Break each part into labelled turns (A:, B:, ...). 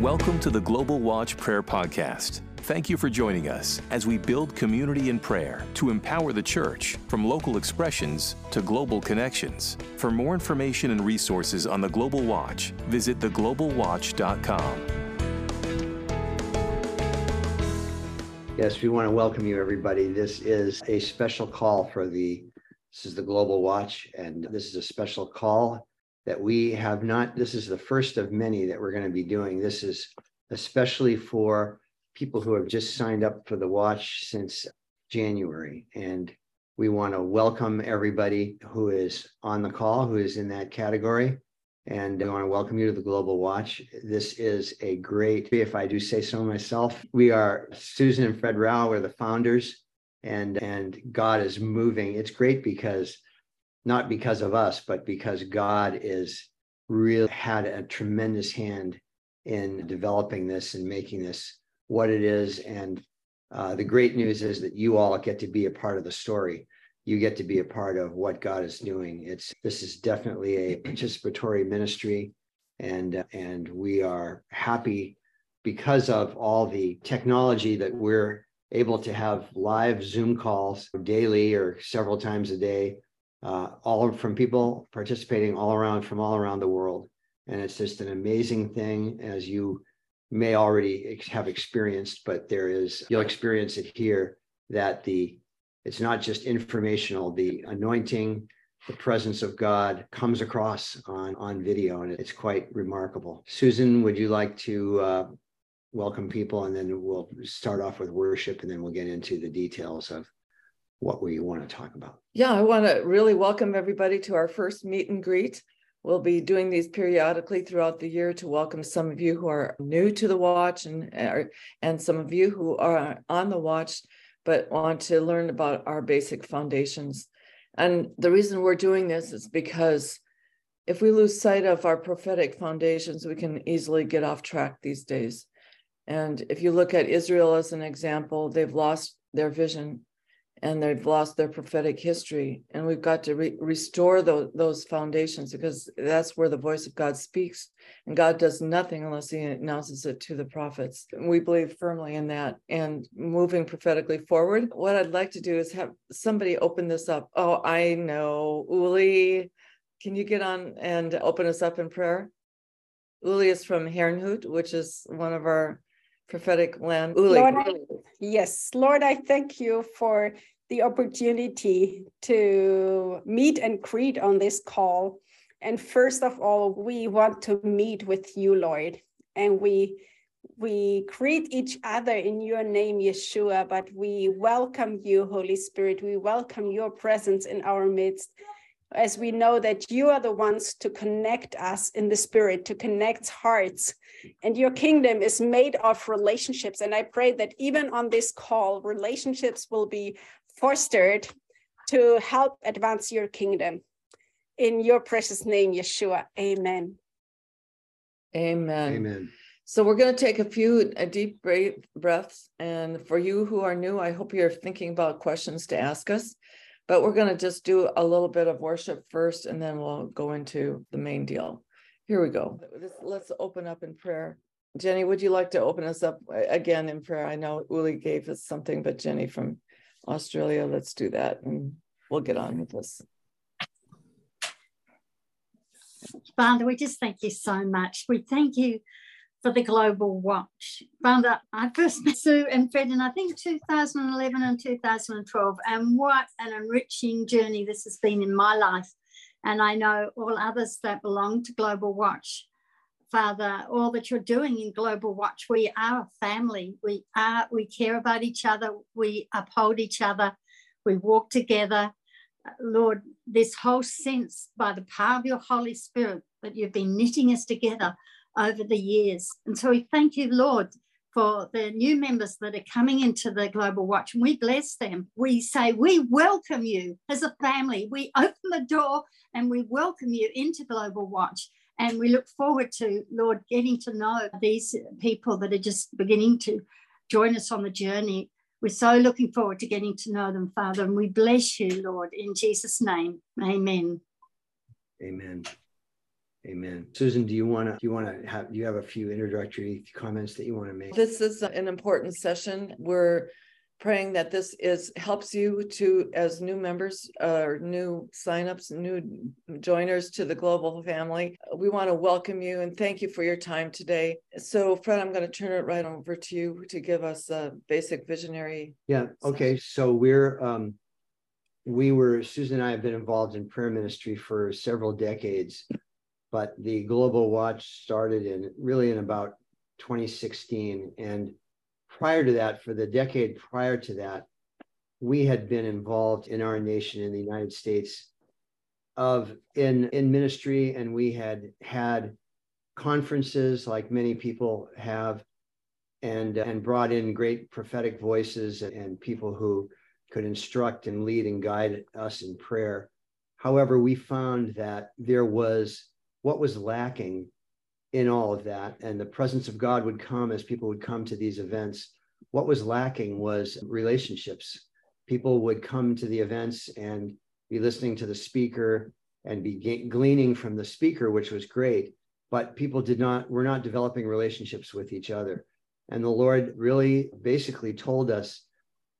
A: Welcome to the Global Watch Prayer Podcast. Thank you for joining us as we build community in prayer to empower the church from local expressions to global connections. For more information and resources on the Global Watch, visit theglobalwatch.com.
B: Yes, we want to welcome you, everybody. This is a special call for the this is the Global Watch, and this is a special call that we have not. This is the first of many that we're going to be doing. This is especially for people who have just signed up for the watch since January. And we want to welcome everybody who is on the call, who is in that category. And I want to welcome you to the Global Watch. This is a great, if I do say so myself, we are Susan and Fred Rao, we're the founders and and God is moving. It's great because not because of us, but because God is really had a tremendous hand in developing this and making this what it is. And uh, the great news is that you all get to be a part of the story. You get to be a part of what God is doing. It's this is definitely a participatory ministry, and uh, and we are happy because of all the technology that we're able to have live Zoom calls daily or several times a day, uh, all from people participating all around from all around the world. And it's just an amazing thing, as you may already have experienced, but there is, you'll experience it here that the, it's not just informational, the anointing, the presence of God comes across on, on video, and it's quite remarkable. Susan, would you like to uh, welcome people and then we'll start off with worship and then we'll get into the details of what we want to talk about.
C: Yeah, I want to really welcome everybody to our first meet and greet. We'll be doing these periodically throughout the year to welcome some of you who are new to the watch and and some of you who are on the watch but want to learn about our basic foundations. And the reason we're doing this is because if we lose sight of our prophetic foundations, we can easily get off track these days. And if you look at Israel as an example, they've lost their vision and they've lost their prophetic history. And we've got to re- restore those, those foundations because that's where the voice of God speaks. And God does nothing unless he announces it to the prophets. We believe firmly in that. And moving prophetically forward, what I'd like to do is have somebody open this up. Oh, I know. Uli, can you get on and open us up in prayer? Uli is from Herrnhut, which is one of our prophetic land.
D: Lord, I, yes, Lord, I thank you for the opportunity to meet and greet on this call. And first of all, we want to meet with you, Lord, and we we greet each other in your name, Yeshua, but we welcome you, Holy Spirit. We welcome your presence in our midst as we know that you are the ones to connect us in the spirit, to connect hearts. And your kingdom is made of relationships. And I pray that even on this call, relationships will be fostered to help advance your kingdom. In your precious name, Yeshua. Amen.
C: Amen.
B: Amen.
C: So we're going to take a few a deep breaths. And for you who are new, I hope you're thinking about questions to ask us. But we're going to just do a little bit of worship first, and then we'll go into the main deal. Here we go. Let's open up in prayer. Jenny, would you like to open us up uh, again in prayer? I know Uli gave us something, but Jenny from Australia, let's do that and we'll get on with this.
E: Father, we just thank you so much. We thank you for the Global Watch. Found out I first met Sue and Fred in I think 2011 and 2012, and what an enriching journey this has been in my life. And I know all others that belong to Global Watch. Father, all that you're doing in Global Watch, we are a family. We are, we care about each other, we uphold each other, we walk together. Lord, this whole sense by the power of your Holy Spirit that you've been knitting us together over the years. And so we thank you, Lord, for the new members that are coming into the Global Watch. And we bless them. We say, We welcome you as a family. We open the door and we welcome you into Global Watch. And we look forward to, Lord, getting to know these people that are just beginning to join us on the journey. We're so looking forward to getting to know them, Father. And we bless you, Lord, in Jesus' name. Amen.
B: Amen. Amen. Susan, do you want to do you want to have you have a few introductory comments that you want to make?
C: This is an important session. We're praying that this is helps you to as new members or uh, new signups new joiners to the global family we want to welcome you and thank you for your time today so fred i'm going to turn it right over to you to give us a basic visionary
B: yeah okay so we're um we were susan and i have been involved in prayer ministry for several decades but the global watch started in really in about 2016 and prior to that, for the decade prior to that, we had been involved in our nation in the United States of in in ministry, and we had had conferences like many people have, and and brought in great prophetic voices and, and people who could instruct and lead and guide us in prayer. However, we found that there was what was lacking in all of that and the presence of god would come as people would come to these events. What was lacking was relationships. People would come to the events and be listening to the speaker and be gleaning from the speaker which was great but people did not were not developing relationships with each other. And the lord really basically told us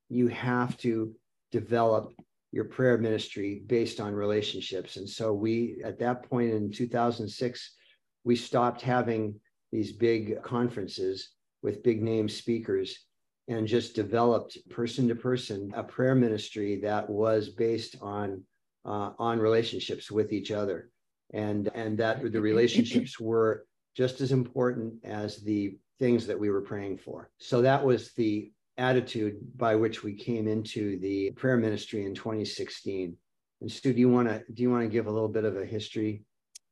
B: you have to develop your prayer ministry based on relationships. And so we at that point in 2006 we stopped having these big conferences with big name speakers and just developed person to person a prayer ministry that was based on uh, on relationships with each other. And and that the relationships were just as important as the things that we were praying for. So that was the attitude by which we came into the prayer ministry in 2016 and stu do you want to do you want to give a little bit of a history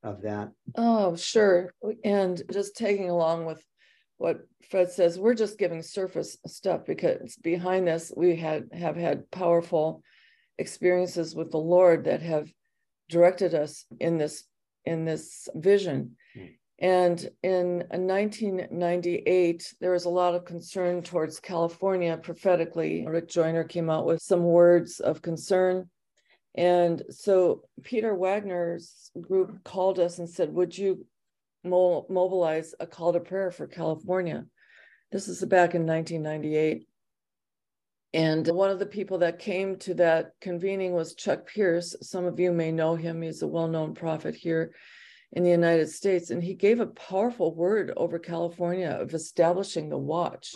B: of that?
C: Oh, sure. And just taking along with what Fred says, we're just giving surface stuff because behind this we had have had powerful experiences with the Lord that have directed us in this in this vision. And in 1998, there was a lot of concern towards California prophetically. Rick Joyner came out with some words of concern and so Peter Wagner's group called us and said, Would you mo- mobilize a call to prayer for California? This is back in 1998. And one of the people that came to that convening was Chuck Pierce. Some of you may know him. He's a well known prophet here in the United States. And he gave a powerful word over California of establishing the watch.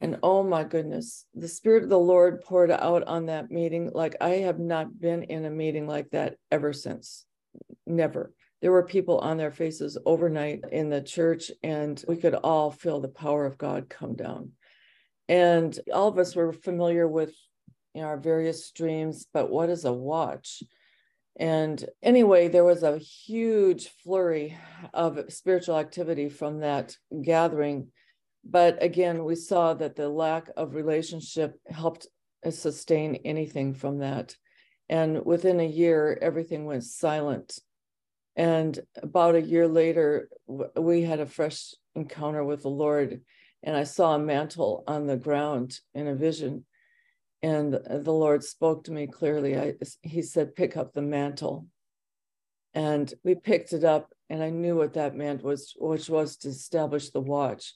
C: And oh my goodness, the Spirit of the Lord poured out on that meeting like I have not been in a meeting like that ever since. Never. There were people on their faces overnight in the church, and we could all feel the power of God come down. And all of us were familiar with you know, our various streams, but what is a watch? And anyway, there was a huge flurry of spiritual activity from that gathering but again, we saw that the lack of relationship helped sustain anything from that. And within a year, everything went silent. And about a year later, we had a fresh encounter with the Lord. And I saw a mantle on the ground in a vision. And the Lord spoke to me clearly. I, he said, Pick up the mantle. And we picked it up, and I knew what that meant was, which was to establish the watch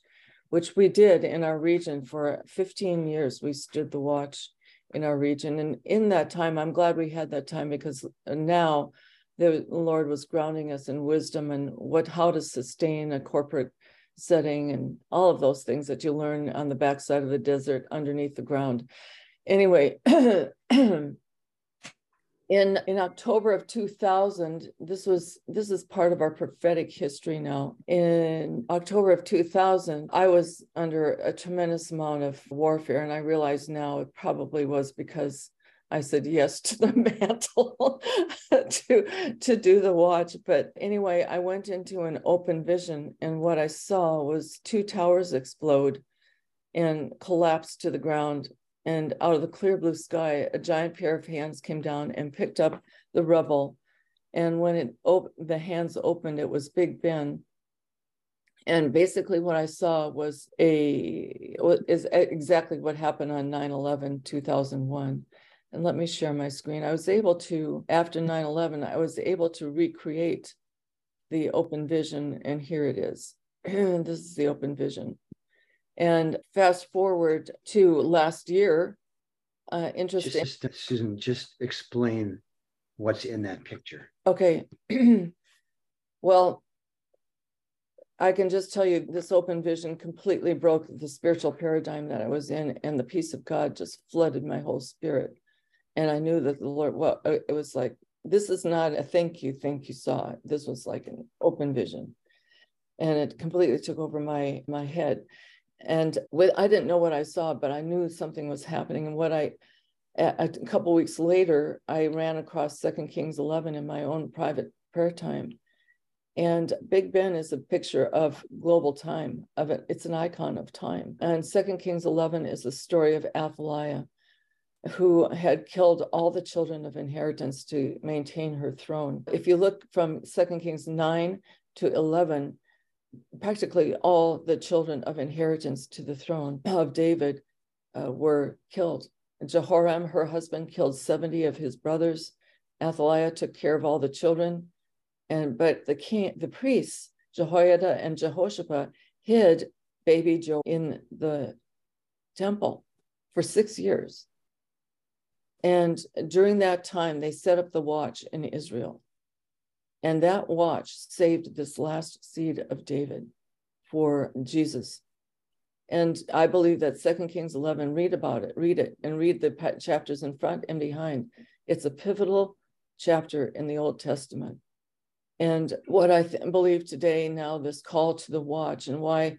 C: which we did in our region for 15 years. We stood the watch in our region. And in that time, I'm glad we had that time because now the Lord was grounding us in wisdom and what how to sustain a corporate setting and all of those things that you learn on the backside of the desert underneath the ground. Anyway, in in october of 2000 this was this is part of our prophetic history now. In october of 2000 i was under a tremendous amount of warfare and i realize now it probably was because i said yes to the mantle to to do the watch. But anyway i went into an open vision and what i saw was two towers explode and collapse to the ground and out of the clear blue sky, a giant pair of hands came down and picked up the rubble. And when it op- the hands opened, it was Big Ben. And basically, what I saw was a is exactly what happened on 9/11 2001. And let me share my screen. I was able to after 9/11, I was able to recreate the open vision, and here it is. this is the open vision. And fast forward to last year, uh, interesting.
B: Just, Susan, just explain what's in that picture.
C: Okay. well, I can just tell you this open vision completely broke the spiritual paradigm that I was in, and the peace of God just flooded my whole spirit. And I knew that the Lord, well, it was like, this is not a thank you, thank you saw. This was like an open vision. And it completely took over my my head. And with I didn't know what I saw, but I knew something was happening. And what I a, a couple weeks later, I ran across Second Kings 11 in my own private prayer time and Big Ben is a picture of global time, of it. It's an icon of time. And Second Kings 11 is the story of Athaliah, who had killed all the children of inheritance to maintain her throne. If you look from Second Kings 9 to 11, practically all the children of inheritance to the throne of David uh, were killed. Jehoram, her husband, killed 70 of his brothers. Athaliah took care of all the children and but the king, the priests, Jehoiada and Jehoshaphat, hid baby Joe in the temple for six years. And during that time, they set up the watch in Israel. And that watch saved this last seed of David for Jesus. And I believe that Second Kings 11, read about it, read it, and read the chapters in front and behind. It's a pivotal chapter in the Old Testament and what I th- believe today now, this call to the watch, and why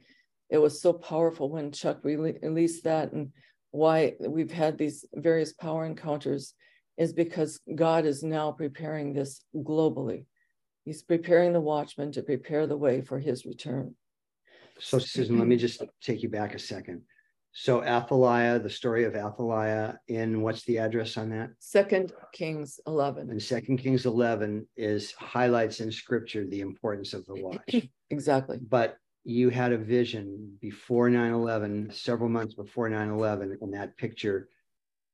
C: it was so powerful when Chuck re- released that, and why we've had these various power encounters, is because God is now preparing this globally. He's preparing the watchman to prepare the way for his return.
B: So, Susan, let me just take you back a second. So Athaliah, the story of Athaliah in what's the address on that?
C: Second Kings 11.
B: And Second Kings 11 is highlights in scripture the importance of the watch.
C: exactly.
B: But you had a vision before 9-11, several months before 9-11, and that picture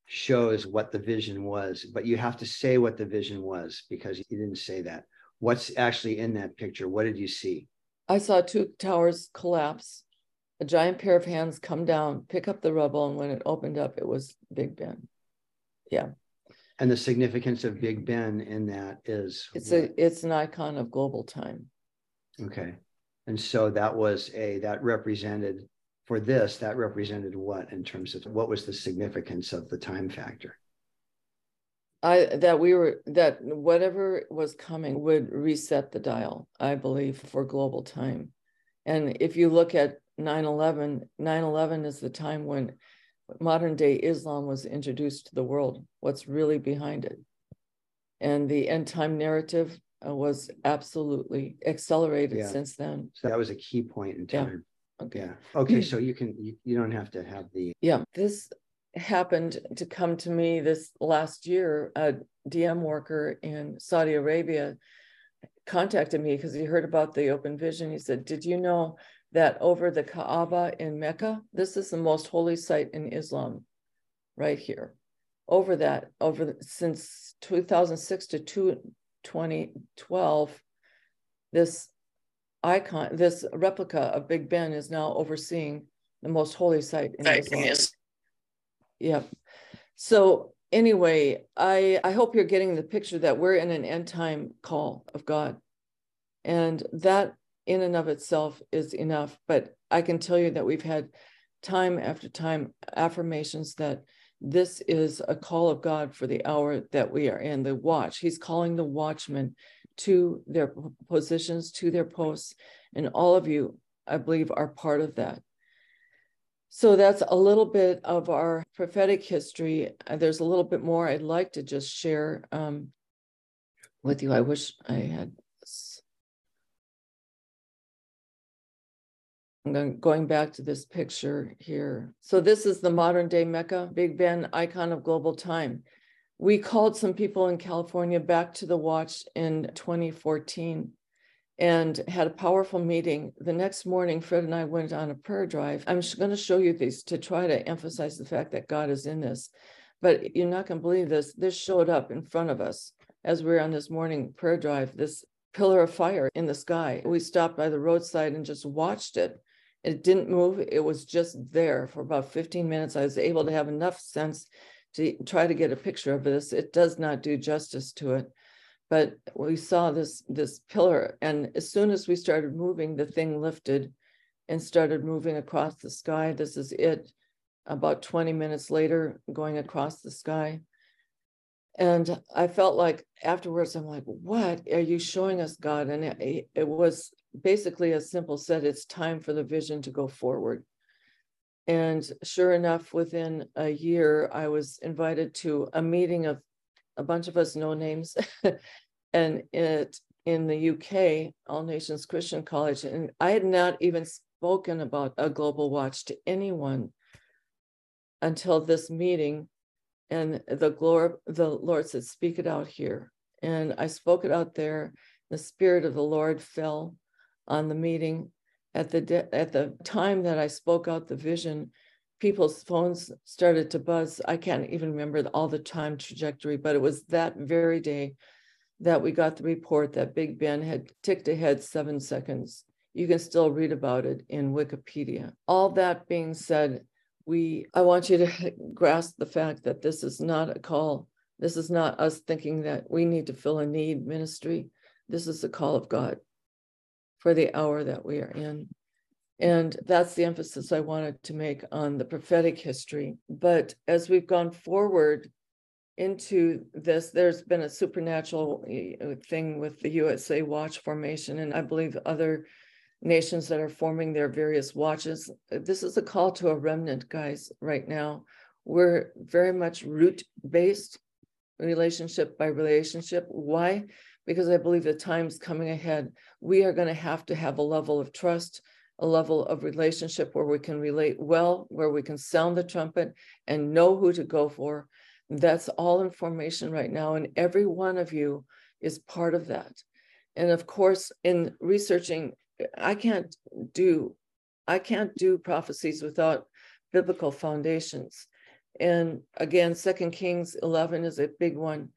B: shows what the vision was. But you have to say what the vision was because you didn't say that. What's actually in that picture? What did you see?
C: I saw two towers collapse a giant pair of hands come down, pick up the rubble, and when it opened up, it was Big Ben. Yeah.
B: And the significance of Big Ben in that is
C: it's what? a it's an icon of global time.
B: Okay. And so that was a that represented for this, that represented what in terms of what was the significance of the time factor?
C: I that we were that whatever was coming would reset the dial, I believe, for global time. And if you look at 9-11 9-11 is the time when modern day islam was introduced to the world what's really behind it and the end time narrative uh, was absolutely accelerated yeah. since then
B: so that was a key point in time yeah. okay yeah okay so you can you, you don't have to have the
C: yeah this happened to come to me this last year a dm worker in saudi arabia contacted me because he heard about the open vision he said did you know that over the Kaaba in Mecca, this is the most holy site in Islam, right here. Over that, over the, since 2006 to 2012, this icon, this replica of Big Ben is now overseeing the most holy site in Islam. Is. Yeah. So anyway, I I hope you're getting the picture that we're in an end time call of God, and that in and of itself is enough. But I can tell you that we've had time after time affirmations that this is a call of God for the hour that we are in, the watch. He's calling the watchmen to their positions, to their posts. And all of you, I believe, are part of that. So that's a little bit of our prophetic history. There's a little bit more I'd like to just share um, with you. I wish I had I'm going back to this picture here. So this is the modern day Mecca, Big Ben, icon of global time. We called some people in California back to the watch in 2014 and had a powerful meeting. The next morning, Fred and I went on a prayer drive. I'm going to show you these to try to emphasize the fact that God is in this. But you're not going to believe this. This showed up in front of us as we were on this morning prayer drive. This pillar of fire in the sky. We stopped by the roadside and just watched it. It didn't move. It was just there for about 15 minutes. I was able to have enough sense to try to get a picture of this. It does not do justice to it. But we saw this this pillar, and as soon as we started moving, the thing lifted and started moving across the sky. This is it. About 20 minutes later, going across the sky. And I felt like afterwards, I'm like, what are you showing us, God? And it, it was basically as simple said, it's time for the vision to go forward. And sure enough, within a year, I was invited to a meeting of a bunch of us no names and it in the UK, All Nations Christian College. And I had not even spoken about a global watch to anyone until this meeting. And the glory, the Lord said, speak it out here. And I spoke it out there. The Spirit of the Lord fell on the meeting. At the de- at the time that I spoke out the vision, people's phones started to buzz. I can't even remember all the time trajectory, but it was that very day that we got the report that Big Ben had ticked ahead seven seconds. You can still read about it in Wikipedia. All that being said, we I want you to grasp the fact that this is not a call. This is not us thinking that we need to fill a need ministry. This is the call of God for the hour that we are in. And that's the emphasis I wanted to make on the prophetic history. But as we've gone forward into this, there's been a supernatural eh, thing with the USA Watch formation, and I believe other nations that are forming their various watches. This is a call to a remnant, guys, right now. We're very much root based, relationship by relationship. Why? Because I believe the time's coming ahead. We are going to have to have a level of trust, a level of relationship where we can relate well, where we can sound the trumpet and know who to go for. That's all information right now. And every one of you is part of that. And of course, in researching I can't do I can't do prophecies without biblical foundations. And again, Second Kings 11 is a big one.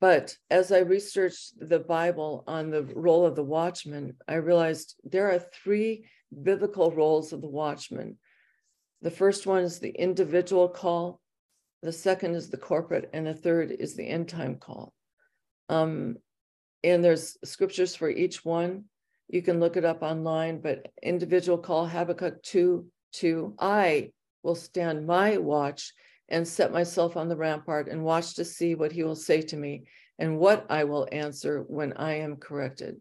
C: But as I researched the Bible on the role of the watchman, I realized there are three biblical roles of the watchman. The first one is the individual call, the second is the corporate, and the third is the end time call. Um, and there's scriptures for each one. You can look it up online, but individual call Habakkuk 2 2. I will stand my watch and set myself on the rampart and watch to see what he will say to me and what I will answer when I am corrected.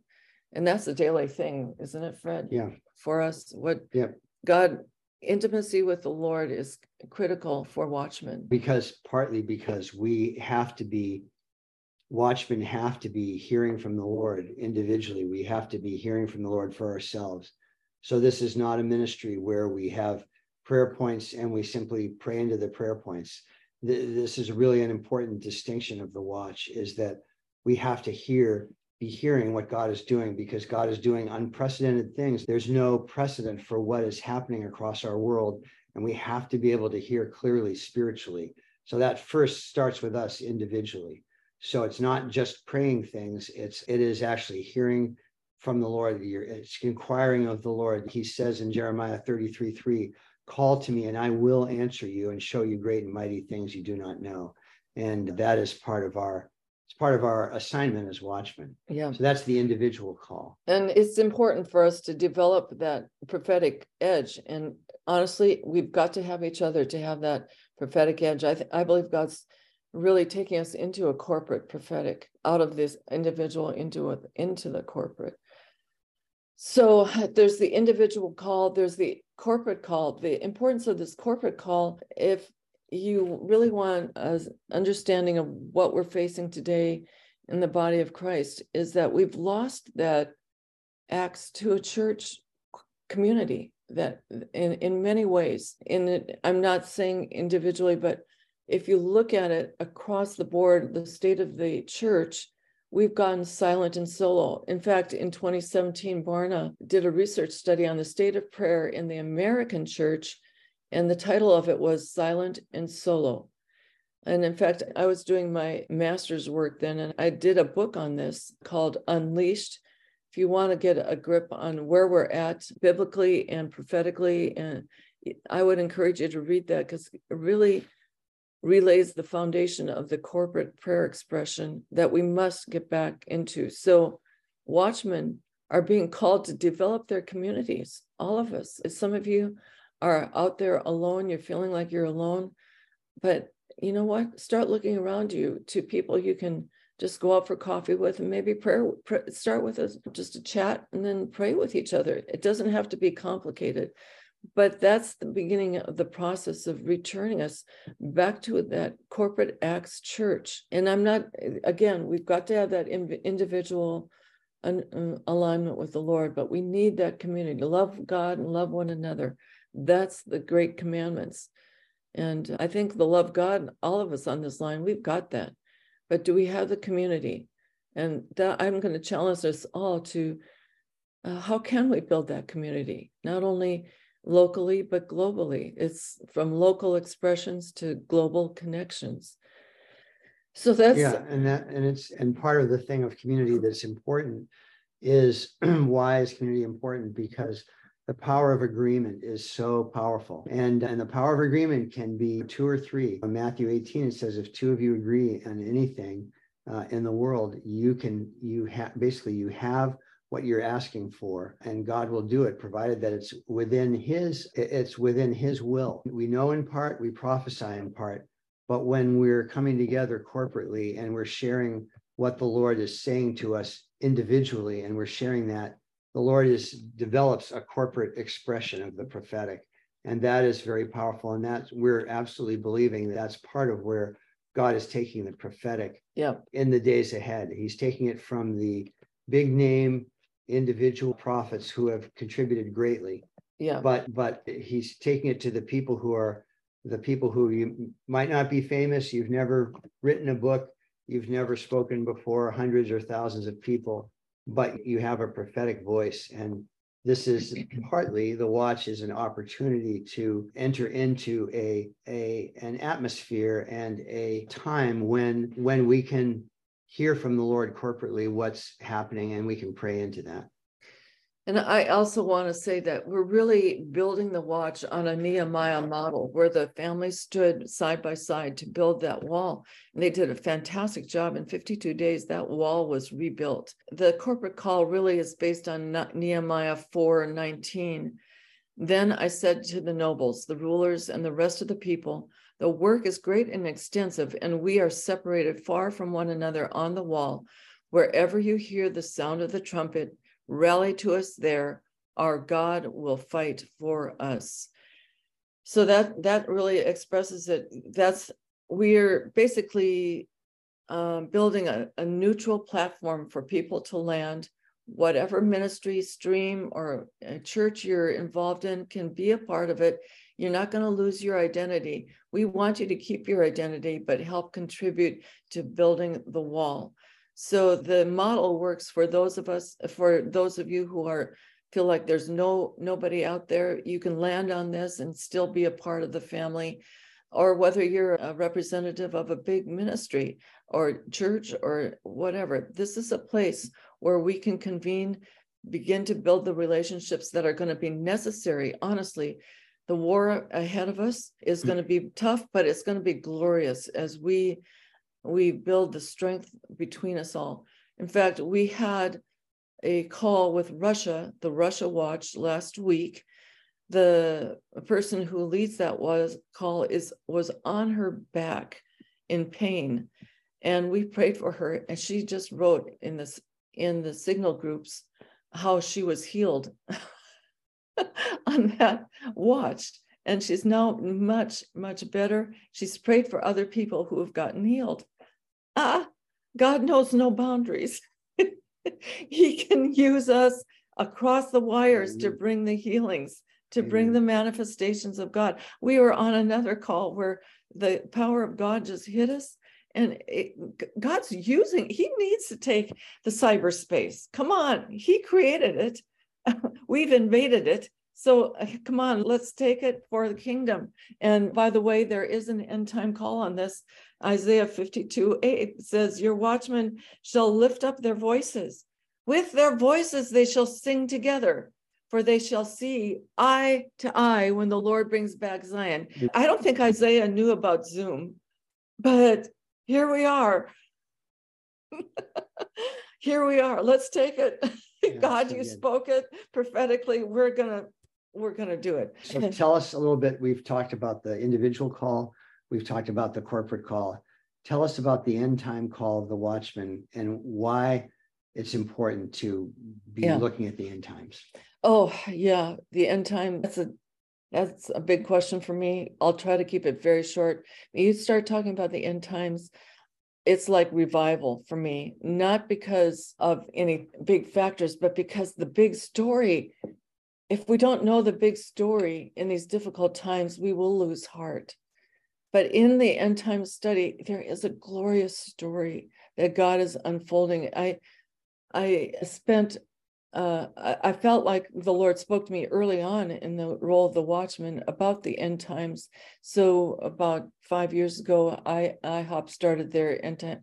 C: And that's a daily thing, isn't it, Fred?
B: Yeah.
C: For us, what
B: yeah.
C: God, intimacy with the Lord is critical for watchmen.
B: Because partly because we have to be watchmen have to be hearing from the Lord individually. We have to be hearing from the Lord for ourselves. So this is not a ministry where we have prayer points and we simply pray into the prayer points. This is really an important distinction of the watch is that we have to hear be hearing what God is doing because God is doing unprecedented things. There's no precedent for what is happening across our world and we have to be able to hear clearly spiritually. So that first starts with us individually. So it's not just praying things, it's it is actually hearing from the Lord. It's inquiring of the Lord. He says in Jeremiah 33 3, call to me and I will answer you and show you great and mighty things you do not know. And that is part of our it's part of our assignment as watchmen.
C: Yeah.
B: So that's the individual call.
C: And it's important for us to develop that prophetic edge. And honestly, we've got to have each other to have that prophetic edge. I th- I believe God's really taking us into a corporate prophetic out of this individual into a, into the corporate so there's the individual call there's the corporate call the importance of this corporate call if you really want an understanding of what we're facing today in the body of christ is that we've lost that Acts 2 a church community that in in many ways in i'm not saying individually but if you look at it across the board, the state of the church, we've gone silent and solo. In fact, in 2017, Barna did a research study on the state of prayer in the American church, and the title of it was Silent and Solo. And in fact, I was doing my master's work then, and I did a book on this called Unleashed. If you want to get a grip on where we're at biblically and prophetically, and I would encourage you to read that because it really relays the foundation of the corporate prayer expression that we must get back into. So, watchmen are being called to develop their communities, all of us. Some of you are out there alone, you're feeling like you're alone, but you know what? Start looking around you to people you can just go out for coffee with and maybe prayer, pray, start with us just a chat and then pray with each other. It doesn't have to be complicated, but that's the beginning of the process of returning us back to that corporate acts church. And I'm not, again, we've got to have that individual alignment with the Lord, but we need that community to love God and love one another. That's the great commandments. And I think the love God, all of us on this line, we've got that. But do we have the community? And that I'm going to challenge us all to uh, how can we build that community? Not only locally, but globally. It's from local expressions to global connections. So that's
B: yeah, and that and it's and part of the thing of community that's important is why is community important? Because the power of agreement is so powerful. And, and the power of agreement can be two or three. In Matthew 18, it says, if two of you agree on anything uh, in the world, you can, you have, basically, you have what you're asking for and God will do it, provided that it's within his, it's within his will. We know in part, we prophesy in part, but when we're coming together corporately and we're sharing what the Lord is saying to us individually, and we're sharing that the Lord is develops a corporate expression of the prophetic. And that is very powerful. And that's we're absolutely believing that's part of where God is taking the prophetic
C: yeah.
B: in the days ahead. He's taking it from the big name individual prophets who have contributed greatly.
C: Yeah.
B: But but he's taking it to the people who are the people who you might not be famous, you've never written a book, you've never spoken before hundreds or thousands of people, but you have a prophetic voice. And this is partly the watch is an opportunity to enter into a, a an atmosphere and a time when when we can hear from the Lord corporately what's happening and we can pray into that.
C: And I also want to say that we're really building the watch on a Nehemiah model where the family stood side by side to build that wall. And they did a fantastic job. In 52 days, that wall was rebuilt. The corporate call really is based on Nehemiah 4 19. Then I said to the nobles, the rulers, and the rest of the people, the work is great and extensive, and we are separated far from one another on the wall. Wherever you hear the sound of the trumpet, rally to us there. Our God will fight for us. So that that really expresses it. That's we're basically um, building a, a neutral platform for people to land. Whatever ministry, stream, or church you're involved in can be a part of it. You're not going to lose your identity. We want you to keep your identity, but help contribute to building the wall. So the model works for those of us, for those of you who are feel like there's no nobody out there, you can land on this and still be a part of the family, or whether you're a representative of a big ministry or church or whatever. This is a place where we can convene, begin to build the relationships that are going to be necessary. Honestly, the war ahead of us is hmm. going to be tough, but it's going to be glorious as we we build the strength between us all. In fact, we had a call with Russia, the Russia Watch, last week. The person who leads that was call is was on her back in pain, and we prayed for her. And she just wrote in this in the signal groups how she was healed on that watch and she's now much much better she's prayed for other people who have gotten healed ah god knows no boundaries. He can use us across the wires to bring the healings to bring the manifestations of god. We were on another call where the power of god just hit us and it, god's using he needs to take the cyberspace. Come on he created it. We've invaded it So come on, let's take it for the kingdom. And by the way, there is an end time call on this. Isaiah 52 8 says, Your watchmen shall lift up their voices. With their voices they shall sing together, for they shall see eye to eye when the Lord brings back Zion. I don't think Isaiah knew about Zoom, but here we are. here we are. Let's take it. Yeah, God, so you spoke it prophetically. We're gonna we're gonna do it.
B: So tell us a little bit. We've talked about the individual call. We've talked about the corporate call. Tell us about the end time call of the watchman and why it's important to be yeah. looking at the end times.
C: Oh yeah, the end time. That's a that's a big question for me. I'll try to keep it very short. You start talking about the end times, it's like revival for me, not because of any big factors, but because the big story. If we don't know the big story in these difficult times, we will lose heart. But in the end time study, there is a glorious story that God is unfolding. I I spent uh, I, felt like the Lord spoke to me early on in the role of the watchman about the end times. So about five years ago, I IHOP started their end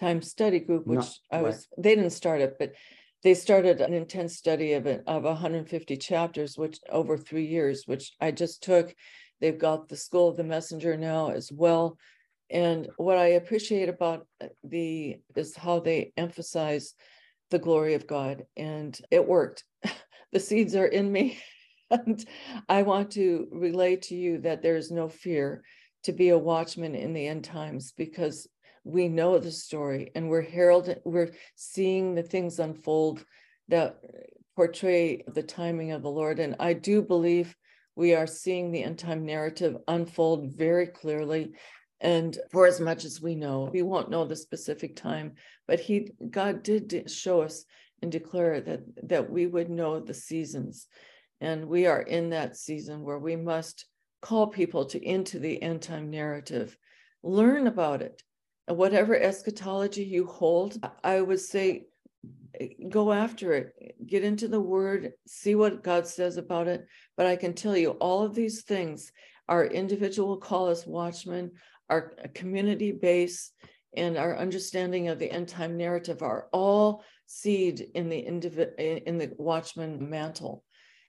C: time study group, which no, I was. Right. They didn't start it, but they started an intense study of it of 150 chapters, which over three years, which I just took. They've got the School of the Messenger now as well. And what I appreciate about uh, the is how they emphasize the glory of God. And it worked. the seeds are in me. and I want to relay to you that there is no fear to be a watchman in the end times because we know the story and we're heralding, we're seeing the things unfold that portray the timing of the Lord. And I do believe we are seeing the end time narrative unfold very clearly. And for as much as we know, we won't know the specific time, but he God did show us and declare that that we would know the seasons. And we are in that season where we must call people to into the end time narrative, learn about it. Whatever eschatology you hold, I would say eh, go after it, get into the word, see what God says about it. But I can tell you all of these things, our individual call as watchmen, our uh, community base, and our understanding of the end time narrative are all seed in the individ- in the watchman mantle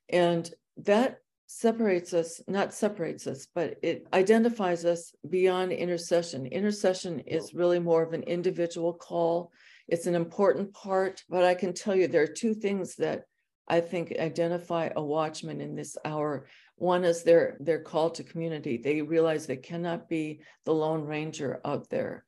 C: and that separates us not separates us but it identifies us beyond intercession intercession is really more of an individual call it's an important part but i can tell you there are two things that i think identify a watchman in this hour one is their their call to community. They realize they cannot be the lone ranger out there.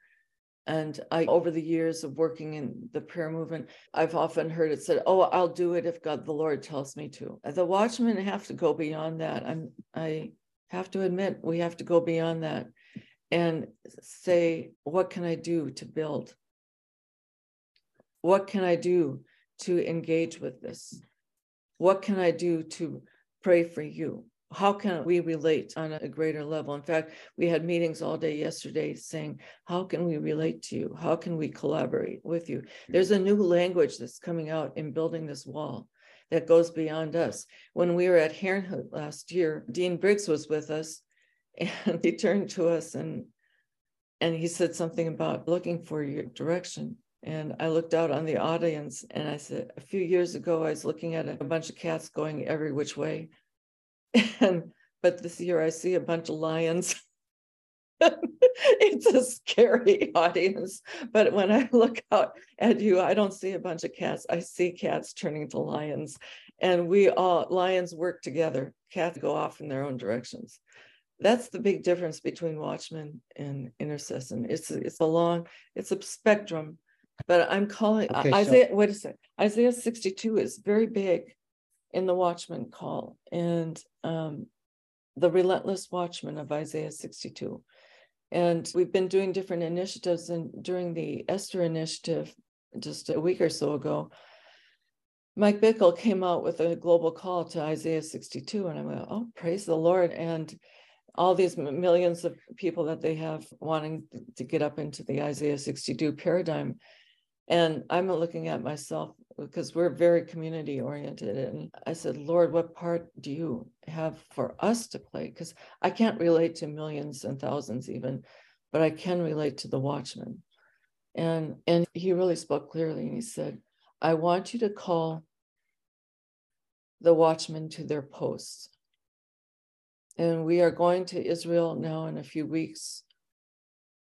C: And I, over the years of working in the prayer movement, I've often heard it said, "Oh, I'll do it if God, the Lord, tells me to." Uh, the watchmen have to go beyond that. I'm, I have to admit, we have to go beyond that and say, "What can I do to build? What can I do to engage with this? What can I do to pray for you?" How can we relate on a greater level? In fact, we had meetings all day yesterday saying, how can we relate to you? How can we collaborate with you? There's a new language that's coming out in building this wall that goes beyond us. When we were at Herrnhut last year, Dean Briggs was with us and he turned to us and and he said something about looking for your direction. And I looked out on the audience and I said, a few years ago, I was looking at a bunch of cats going every which way. And but this year I see a bunch of lions. it's a scary audience. But when I look out at you, I don't see a bunch of cats. I see cats turning to lions. And we all lions work together. Cats go off in their own directions. That's the big difference between Watchmen and intercession. It's it's a long, it's a spectrum. But I'm calling okay, Isaiah, so- wait a second. Isaiah 62 is very big in the watchman call and um, the relentless watchman of Isaiah 62. And we've been doing different initiatives. And during the Esther initiative, just a week or so ago, Mike Bickle came out with a global call to Isaiah 62. And I went, oh, praise the Lord. And all these millions of people that they have wanting to get up into the Isaiah 62 paradigm. And I'm looking at myself because we're very community oriented. And I said, Lord, what part do you have for us to play? Because I can't relate to millions and thousands even, but I can relate to the watchman. And and he really spoke clearly and he said, I want you to call the watchmen to their posts. And we are going to Israel now in a few weeks.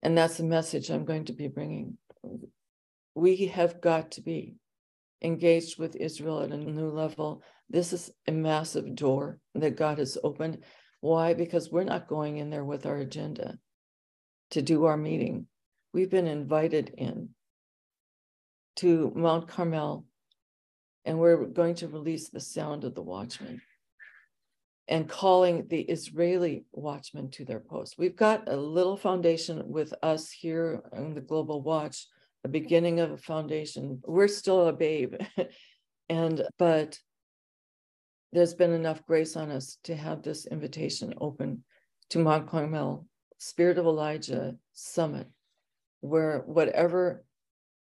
C: And that's the message I'm going to be bringing. We have got to be engaged with Israel at a new level. This is a massive door that God has opened. Why? Because we're not going in there with our agenda to do our meeting. We've been invited in to Mount Carmel, and we're going to release the sound of the watchman and calling the Israeli watchmen to their post. We've got a little foundation with us here in the Global Watch a beginning of a foundation. We're still a babe. and, but there's been enough grace on us to have this invitation open to Mount Carmel, Spirit of Elijah Summit, where whatever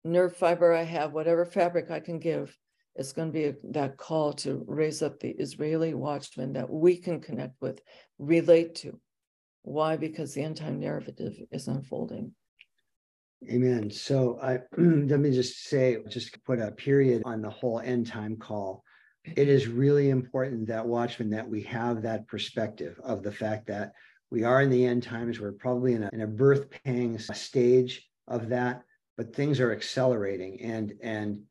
C: nerve fiber I have, whatever fabric I can give, it's going to be a, that call to raise up the Israeli watchmen that we can connect with, relate to. Why? Because the end time narrative is unfolding.
B: Amen. So I let me just say, just put a period on the whole end time call. It is really important that Watchman that we have that perspective of the fact that we are in the end times. We're probably in a, in a birth pangs stage of that, but things are accelerating. And and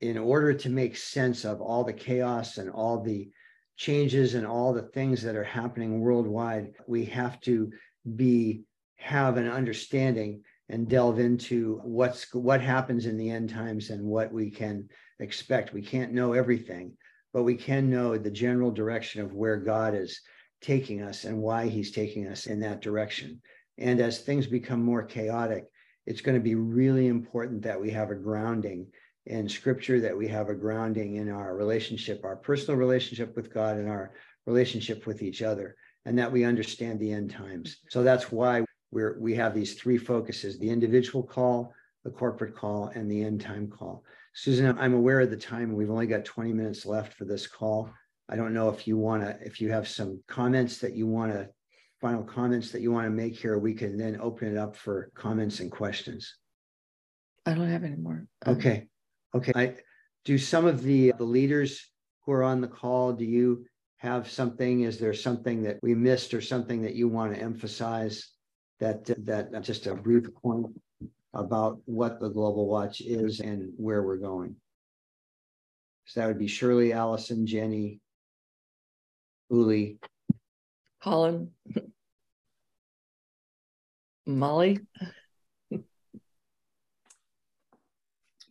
B: in order to make sense of all the chaos and all the changes and all the things that are happening worldwide, we have to be have an understanding and delve into what's what happens in the end times and what we can expect. We can't know everything, but we can know the general direction of where God is taking us and why he's taking us in that direction. And as things become more chaotic, it's going to be really important that we have a grounding in scripture, that we have a grounding in our relationship, our personal relationship with God and our relationship with each other, and that we understand the end times. So that's why we're, we have these three focuses the individual call, the corporate call, and the end time call. Susan, I'm aware of the time. We've only got 20 minutes left for this call. I don't know if you want to, if you have some comments that you want to, final comments that you want to make here, we can then open it up for comments and questions.
C: I don't have any more.
B: Okay. Okay. I do some of the the leaders who are on the call, do you have something? Is there something that we missed or something that you want to emphasize? That that uh, just a brief point about what the Global Watch is and where we're going. So that would be Shirley, Allison, Jenny, Uli,
C: Colin, Molly.
E: Can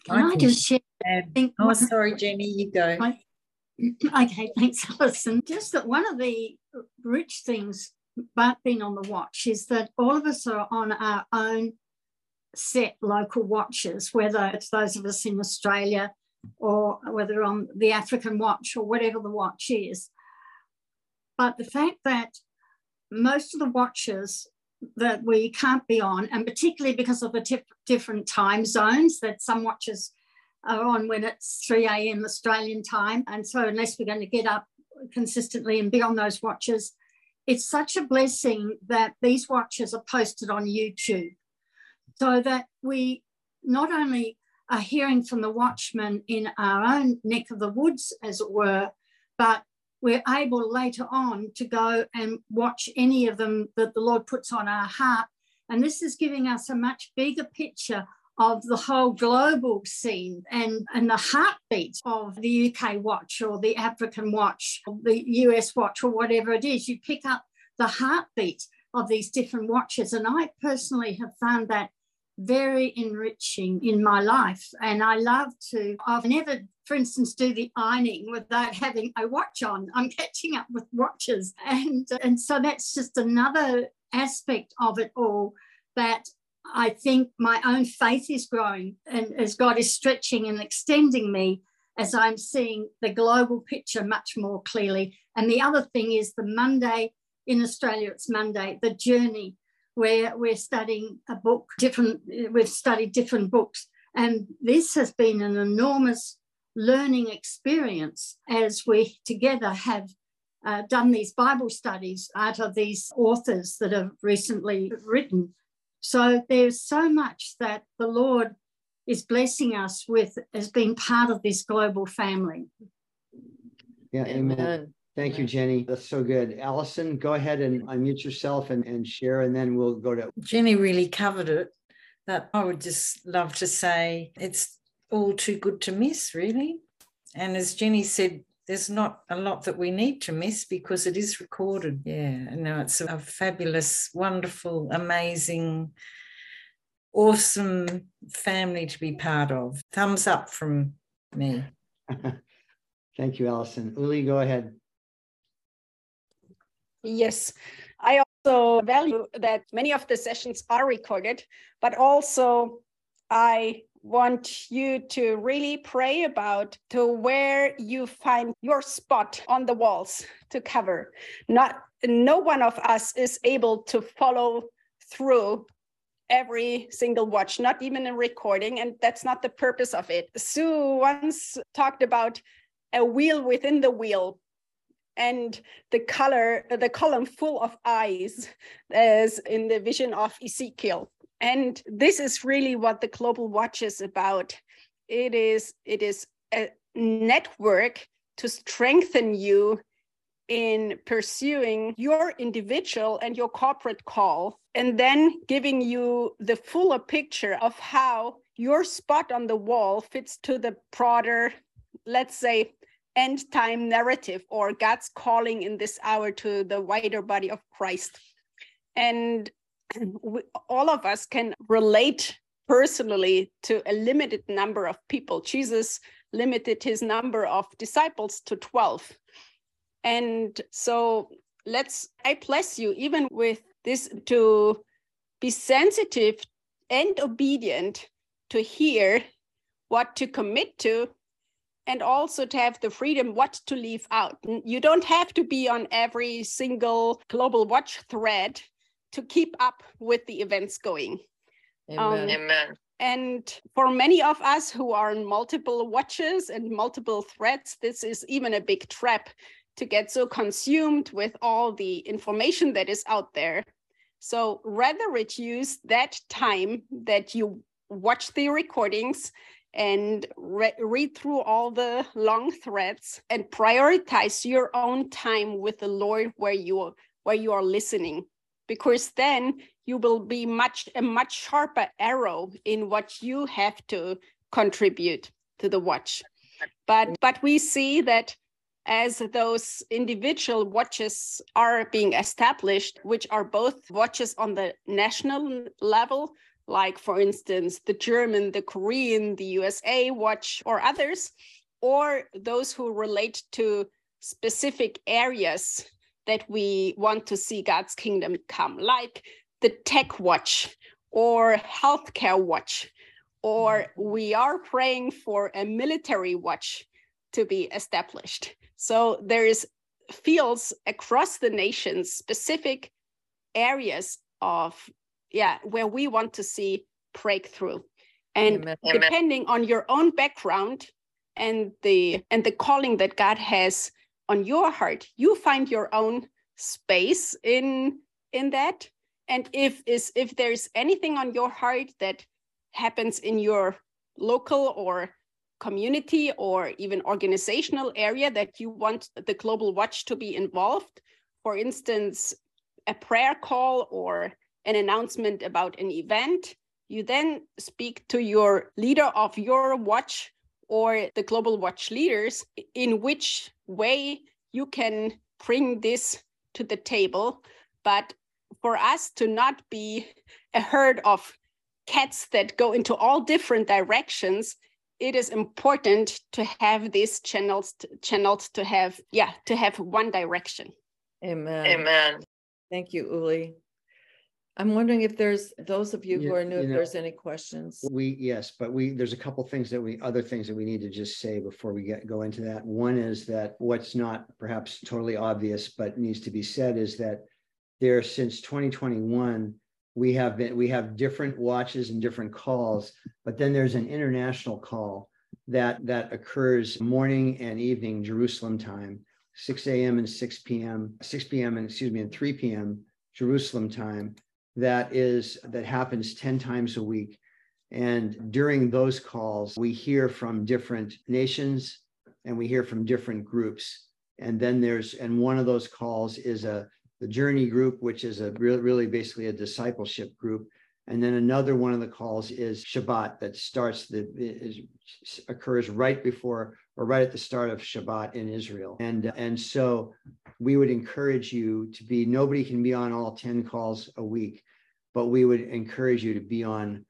E: I, I just share?
F: oh, sorry, Jenny, you go.
E: okay, thanks, Alison. Just that one of the rich things but being on the watch is that all of us are on our own set local watches, whether it's those of us in Australia or whether on the African watch or whatever the watch is. But the fact that most of the watches that we can't be on, and particularly because of the different time zones, that some watches are on when it's 3 a.m. Australian time. And so, unless we're going to get up consistently and be on those watches, it's such a blessing that these watches are posted on YouTube so that we not only are hearing from the watchmen in our own neck of the woods, as it were, but we're able later on to go and watch any of them that the Lord puts on our heart. And this is giving us a much bigger picture of the whole global scene and, and the heartbeat of the UK watch or the African watch, or the US watch, or whatever it is. You pick up the heartbeat of these different watches. And I personally have found that very enriching in my life. And I love to, I've never, for instance, do the ironing without having a watch on. I'm catching up with watches. And, and so that's just another aspect of it all that I think my own faith is growing and as God is stretching and extending me as I'm seeing the global picture much more clearly. And the other thing is the Monday in Australia, it's Monday, the journey, where we're studying a book, different, we've studied different books And this has been an enormous learning experience as we together have uh, done these Bible studies out of these authors that have recently written. So there's so much that the Lord is blessing us with as being part of this global family.
B: Yeah, amen. amen. Thank you, Jenny. That's so good. Allison, go ahead and unmute yourself and, and share, and then we'll go to.
F: Jenny really covered it. But I would just love to say it's all too good to miss, really. And as Jenny said, there's not a lot that we need to miss because it is recorded. Yeah, no, it's a fabulous, wonderful, amazing, awesome family to be part of. Thumbs up from me.
B: Thank you, Allison. Uli, go ahead.
D: Yes, I also value that many of the sessions are recorded, but also I want you to really pray about to where you find your spot on the walls to cover. Not no one of us is able to follow through every single watch, not even a recording, and that's not the purpose of it. Sue once talked about a wheel within the wheel and the color the column full of eyes as in the vision of ezekiel and this is really what the global watch is about it is it is a network to strengthen you in pursuing your individual and your corporate call and then giving you the fuller picture of how your spot on the wall fits to the broader let's say end time narrative or God's calling in this hour to the wider body of Christ. And we, all of us can relate personally to a limited number of people. Jesus limited his number of disciples to 12. And so let's, I bless you, even with this, to be sensitive and obedient to hear what to commit to and also to have the freedom what to leave out. You don't have to be on every single global watch thread to keep up with the events going.
C: Amen. Um, Amen.
D: And for many of us who are on multiple watches and multiple threads, this is even a big trap to get so consumed with all the information that is out there. So rather reduce that time that you watch the recordings and re- read through all the long threads and prioritize your own time with the lord where you where you are listening because then you will be much a much sharper arrow in what you have to contribute to the watch. But but we see that as those individual watches are being established which are both watches on the national level like for instance the German, the Korean, the USA watch, or others, or those who relate to specific areas that we want to see God's kingdom come, like the tech watch or healthcare watch, or mm-hmm. we are praying for a military watch to be established. So there is fields across the nation, specific areas of yeah where we want to see breakthrough and Amen. depending on your own background and the and the calling that god has on your heart you find your own space in in that and if is if there's anything on your heart that happens in your local or community or even organizational area that you want the global watch to be involved for instance a prayer call or an announcement about an event. You then speak to your leader of your watch or the global watch leaders in which way you can bring this to the table. But for us to not be a herd of cats that go into all different directions, it is important to have these channels channels to have yeah to have one direction.
C: Amen. Amen. Thank you, Uli. I'm wondering if there's those of you who are new, you if there's any questions.
B: We, yes, but we, there's a couple things that we, other things that we need to just say before we get, go into that. One is that what's not perhaps totally obvious, but needs to be said is that there since 2021, we have been we have different watches and different calls, but then there's an international call that that occurs morning and evening Jerusalem time, 6 a.m. and 6 p.m., 6 p.m. and excuse me, and 3 p.m. Jerusalem time. That is that happens 10 times a week. And during those calls, we hear from different nations and we hear from different groups. And then there's, and one of those calls is a the journey group, which is a really, really basically a discipleship group. And then another one of the calls is Shabbat that starts the is, occurs right before or right at the start of Shabbat in Israel. And and so we would encourage you to be nobody can be on all 10 calls a week, but we would encourage you to be on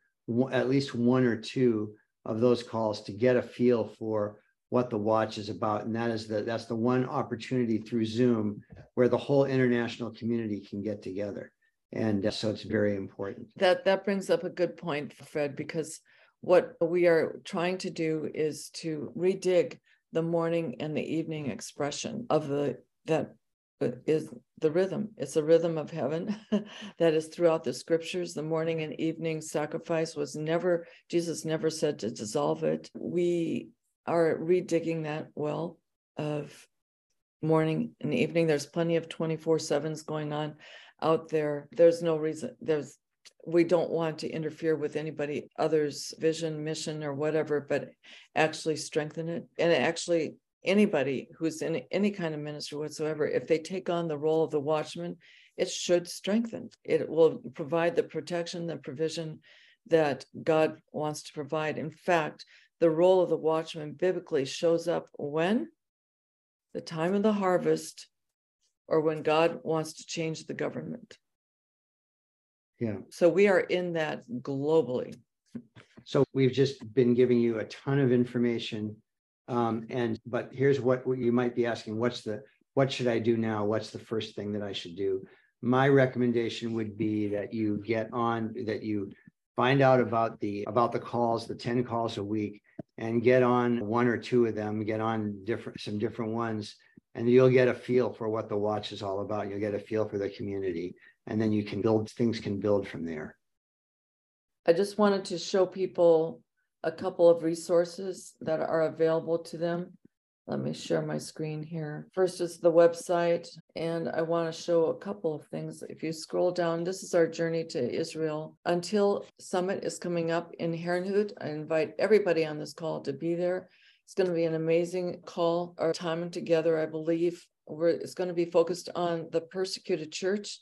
B: at least one or two of those calls to get a feel for what the watch is about. And that is the that's the one opportunity through zoom where the whole international community can get together. And uh, so it's very important.
C: That that brings up a good point fred because what we are trying to do is to redig the morning and the evening expression of the that is the rhythm it's a rhythm of heaven that is throughout the scriptures the morning and evening sacrifice was never jesus never said to dissolve it we are redigging that well of morning and evening. There's plenty of 24 sevens going on out there. There's no reason, there's, we don't want to interfere with anybody other's vision, mission, or whatever, but actually strengthen it. And actually, anybody who's in any kind of ministry whatsoever, if they take on the role of the watchman, it should strengthen. It will provide the protection, the provision that God wants to provide. In fact, the role of the watchman biblically shows up when? The time of the harvest or when God wants to change the government.
B: Yeah.
C: So we are in that globally.
B: So we've just been giving you a ton of information. Um, and but here's what, you might be asking what's the what should I do now? What's the first thing that I should do? My recommendation would be that you get on that you find out about the about the calls, the 10 calls a week, and get on one or two of them, get on different some different ones, and you'll get a feel for what the watch is all about. You'll get a feel for the community, and then you can build things can build from there.
C: I just wanted to show people a couple of resources that are available to them. Let me share my screen here. First is the website, and I want to show a couple of things. If you scroll down, this is our journey to Israel. Until Summit is coming up in Herrnhut, I invite everybody on this call to be there. It's going to be an amazing call. Our time together, I believe, we're, it's going to be focused on the persecuted church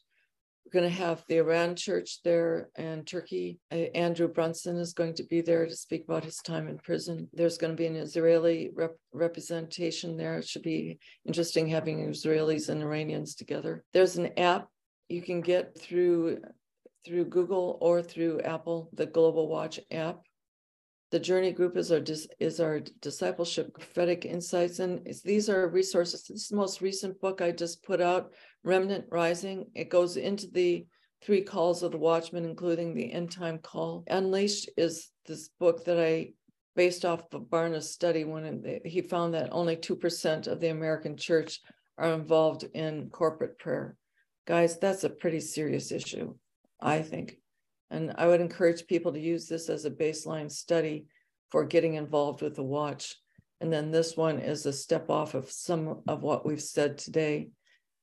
C: we're going to have the Iran church there and Turkey. Andrew Brunson is going to be there to speak about his time in prison. There's going to be an Israeli rep- representation there. It should be interesting having Israelis and Iranians together. There's an app you can get through through Google or through Apple, the Global Watch app. The Journey Group is our dis, is our discipleship prophetic insights, and these are resources. This most recent book I just put out, Remnant Rising. It goes into the three calls of the Watchman, including the end time call. Unleashed is this book that I based off of Barna's study when he found that only two percent of the American church are involved in corporate prayer. Guys, that's a pretty serious issue, I think. And I would encourage people to use this as a baseline study for getting involved with the watch. And then this one is a step off of some of what we've said today.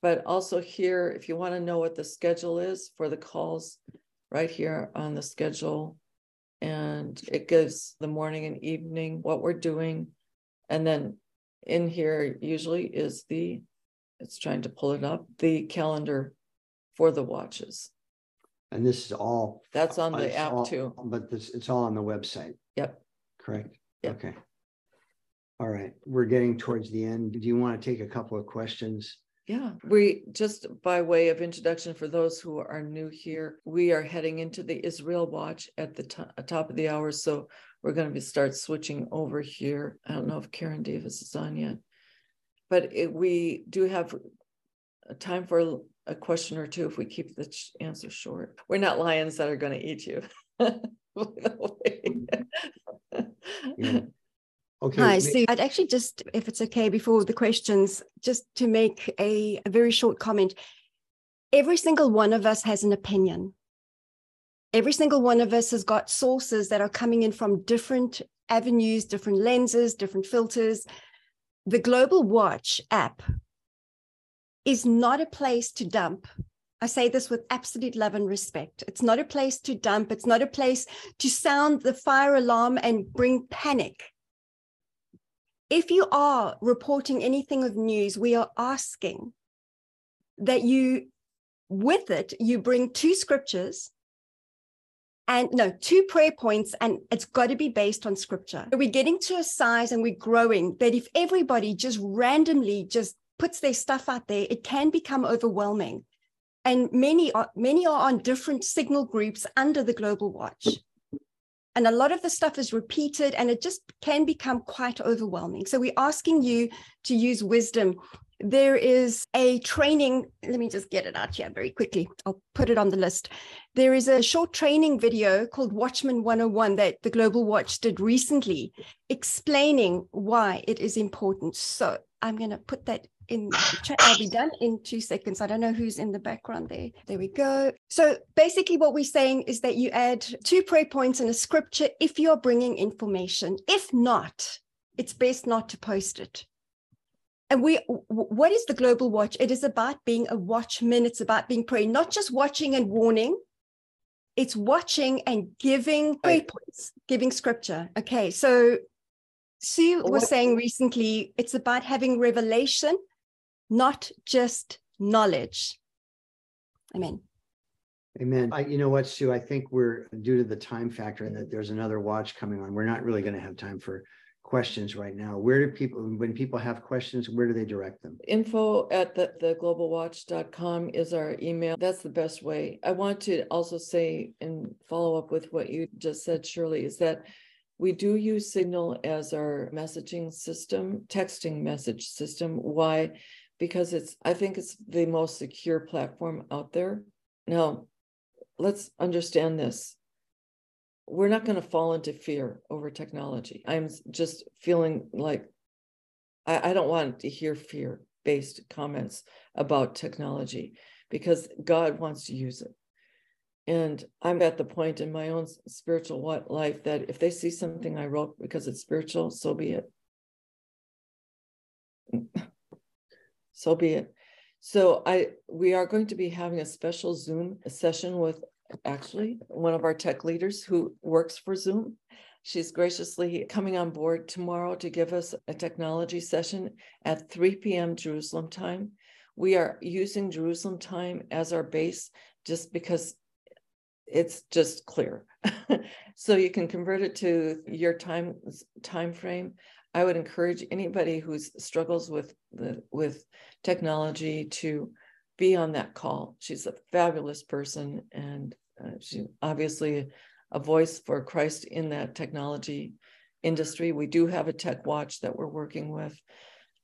C: But also here, if you want to know what the schedule is for the calls, right here on the schedule, and it gives the morning and evening what we're doing. And then in here usually is the, it's trying to pull it up, the calendar for the watches.
B: And this is all.
C: That's on the app
B: all-
C: too.
B: But this, it's all on the website,
C: Yep.
B: correct?
C: Yep.
B: Okay. All right, we're getting towards the end. Do you want to take a couple of questions?
C: Yeah, we just by way of introduction for those who are new here, we are heading into the Israel watch at the to- uh, top of the hour. So we're going to be start switching over here. I don't know if Karen Davis is on yet, but it, we do have time for a question or two if we keep the ch- answer short. We're not lions that are going to eat you.
B: Yeah. Okay.
G: Hi, Sue. I'd actually just, if it's okay, before the questions, just to make a, a very short comment. Every single one of us has an opinion. Every single one of us has got sources that are coming in from different avenues, different lenses, different filters. The Global Watch app is not a place to dump. I say this with absolute love and respect. It's not a place to dump. It's not a place to sound the fire alarm and bring panic. If you are reporting anything of news, we are asking that you, with it, you bring two scriptures and no, two prayer points, and it's got to be based on scripture. We're getting to a size and we're growing that if everybody just randomly just puts their stuff out there, it can become overwhelming. And many are many are on different signal groups under the global watch. And a lot of the stuff is repeated and it just can become quite overwhelming. So we're asking you to use wisdom there is a training. Let me just get it out here very quickly. I'll put it on the list. There is a short training video called Watchman 101 that the Global Watch did recently, explaining why it is important. So I'm going to put that in. I'll be done in two seconds. I don't know who's in the background there. There we go. So basically, what we're saying is that you add two prayer points and a scripture if you're bringing information. If not, it's best not to post it and we what is the global watch it is about being a watchman it's about being praying not just watching and warning it's watching and giving prayer points giving scripture okay so sue was saying recently it's about having revelation not just knowledge amen
B: Amen. I, you know what, Sue? I think we're due to the time factor and that there's another watch coming on. We're not really going to have time for questions right now? Where do people, when people have questions, where do they direct them?
C: Info at the, the globalwatch.com is our email. That's the best way. I want to also say and follow up with what you just said, Shirley, is that we do use Signal as our messaging system, texting message system. Why? Because it's, I think it's the most secure platform out there. Now, let's understand this we're not going to fall into fear over technology. I'm just feeling like I, I don't want to hear fear based comments about technology because God wants to use it. And I'm at the point in my own spiritual life that if they see something I wrote because it's spiritual, so be it. So be it. So I we are going to be having a special Zoom session with actually, one of our tech leaders who works for Zoom. She's graciously coming on board tomorrow to give us a technology session at 3 p.m. Jerusalem time. We are using Jerusalem time as our base just because it's just clear. so you can convert it to your time time frame. I would encourage anybody who struggles with the with technology to be on that call. She's a fabulous person and uh, she's obviously a voice for Christ in that technology industry. We do have a tech watch that we're working with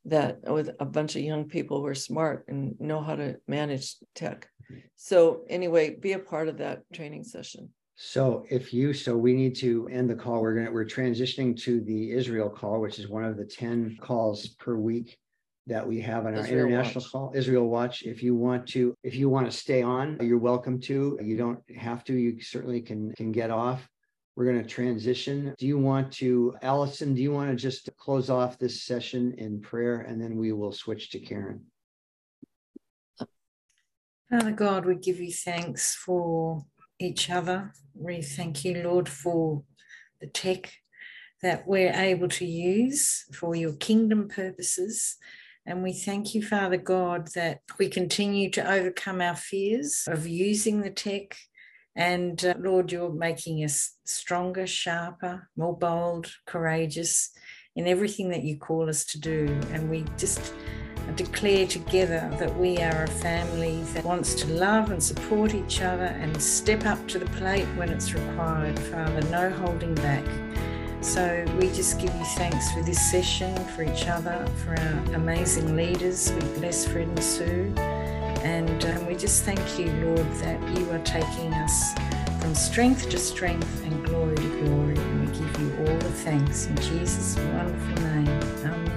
C: that with a bunch of young people who are smart and know how to manage tech. So anyway, be a part of that training session.
B: So if you so we need to end the call. We're gonna we're transitioning to the Israel call, which is one of the 10 calls per week that we have on our Israel international Watch. call, Israel Watch. If you want to, if you want to stay on, you're welcome to. You don't have to. You certainly can can get off. We're going to transition. Do you want to, Allison? Do you want to just close off this session in prayer, and then we will switch to Karen.
F: Father God, we give you thanks for each other. We thank you, Lord, for the tech that we're able to use for your kingdom purposes. And we thank you, Father God, that we continue to overcome our fears of using the tech. And uh, Lord, you're making us stronger, sharper, more bold, courageous in everything that you call us to do. And we just declare together that we are a family that wants to love and support each other and step up to the plate when it's required, Father, no holding back. So we just give you thanks for this session, for each other, for our amazing leaders. We bless Fred and Sue. And um, we just thank you, Lord, that you are taking us from strength to strength and glory to glory. And we give you all the thanks in Jesus' wonderful name. Amen.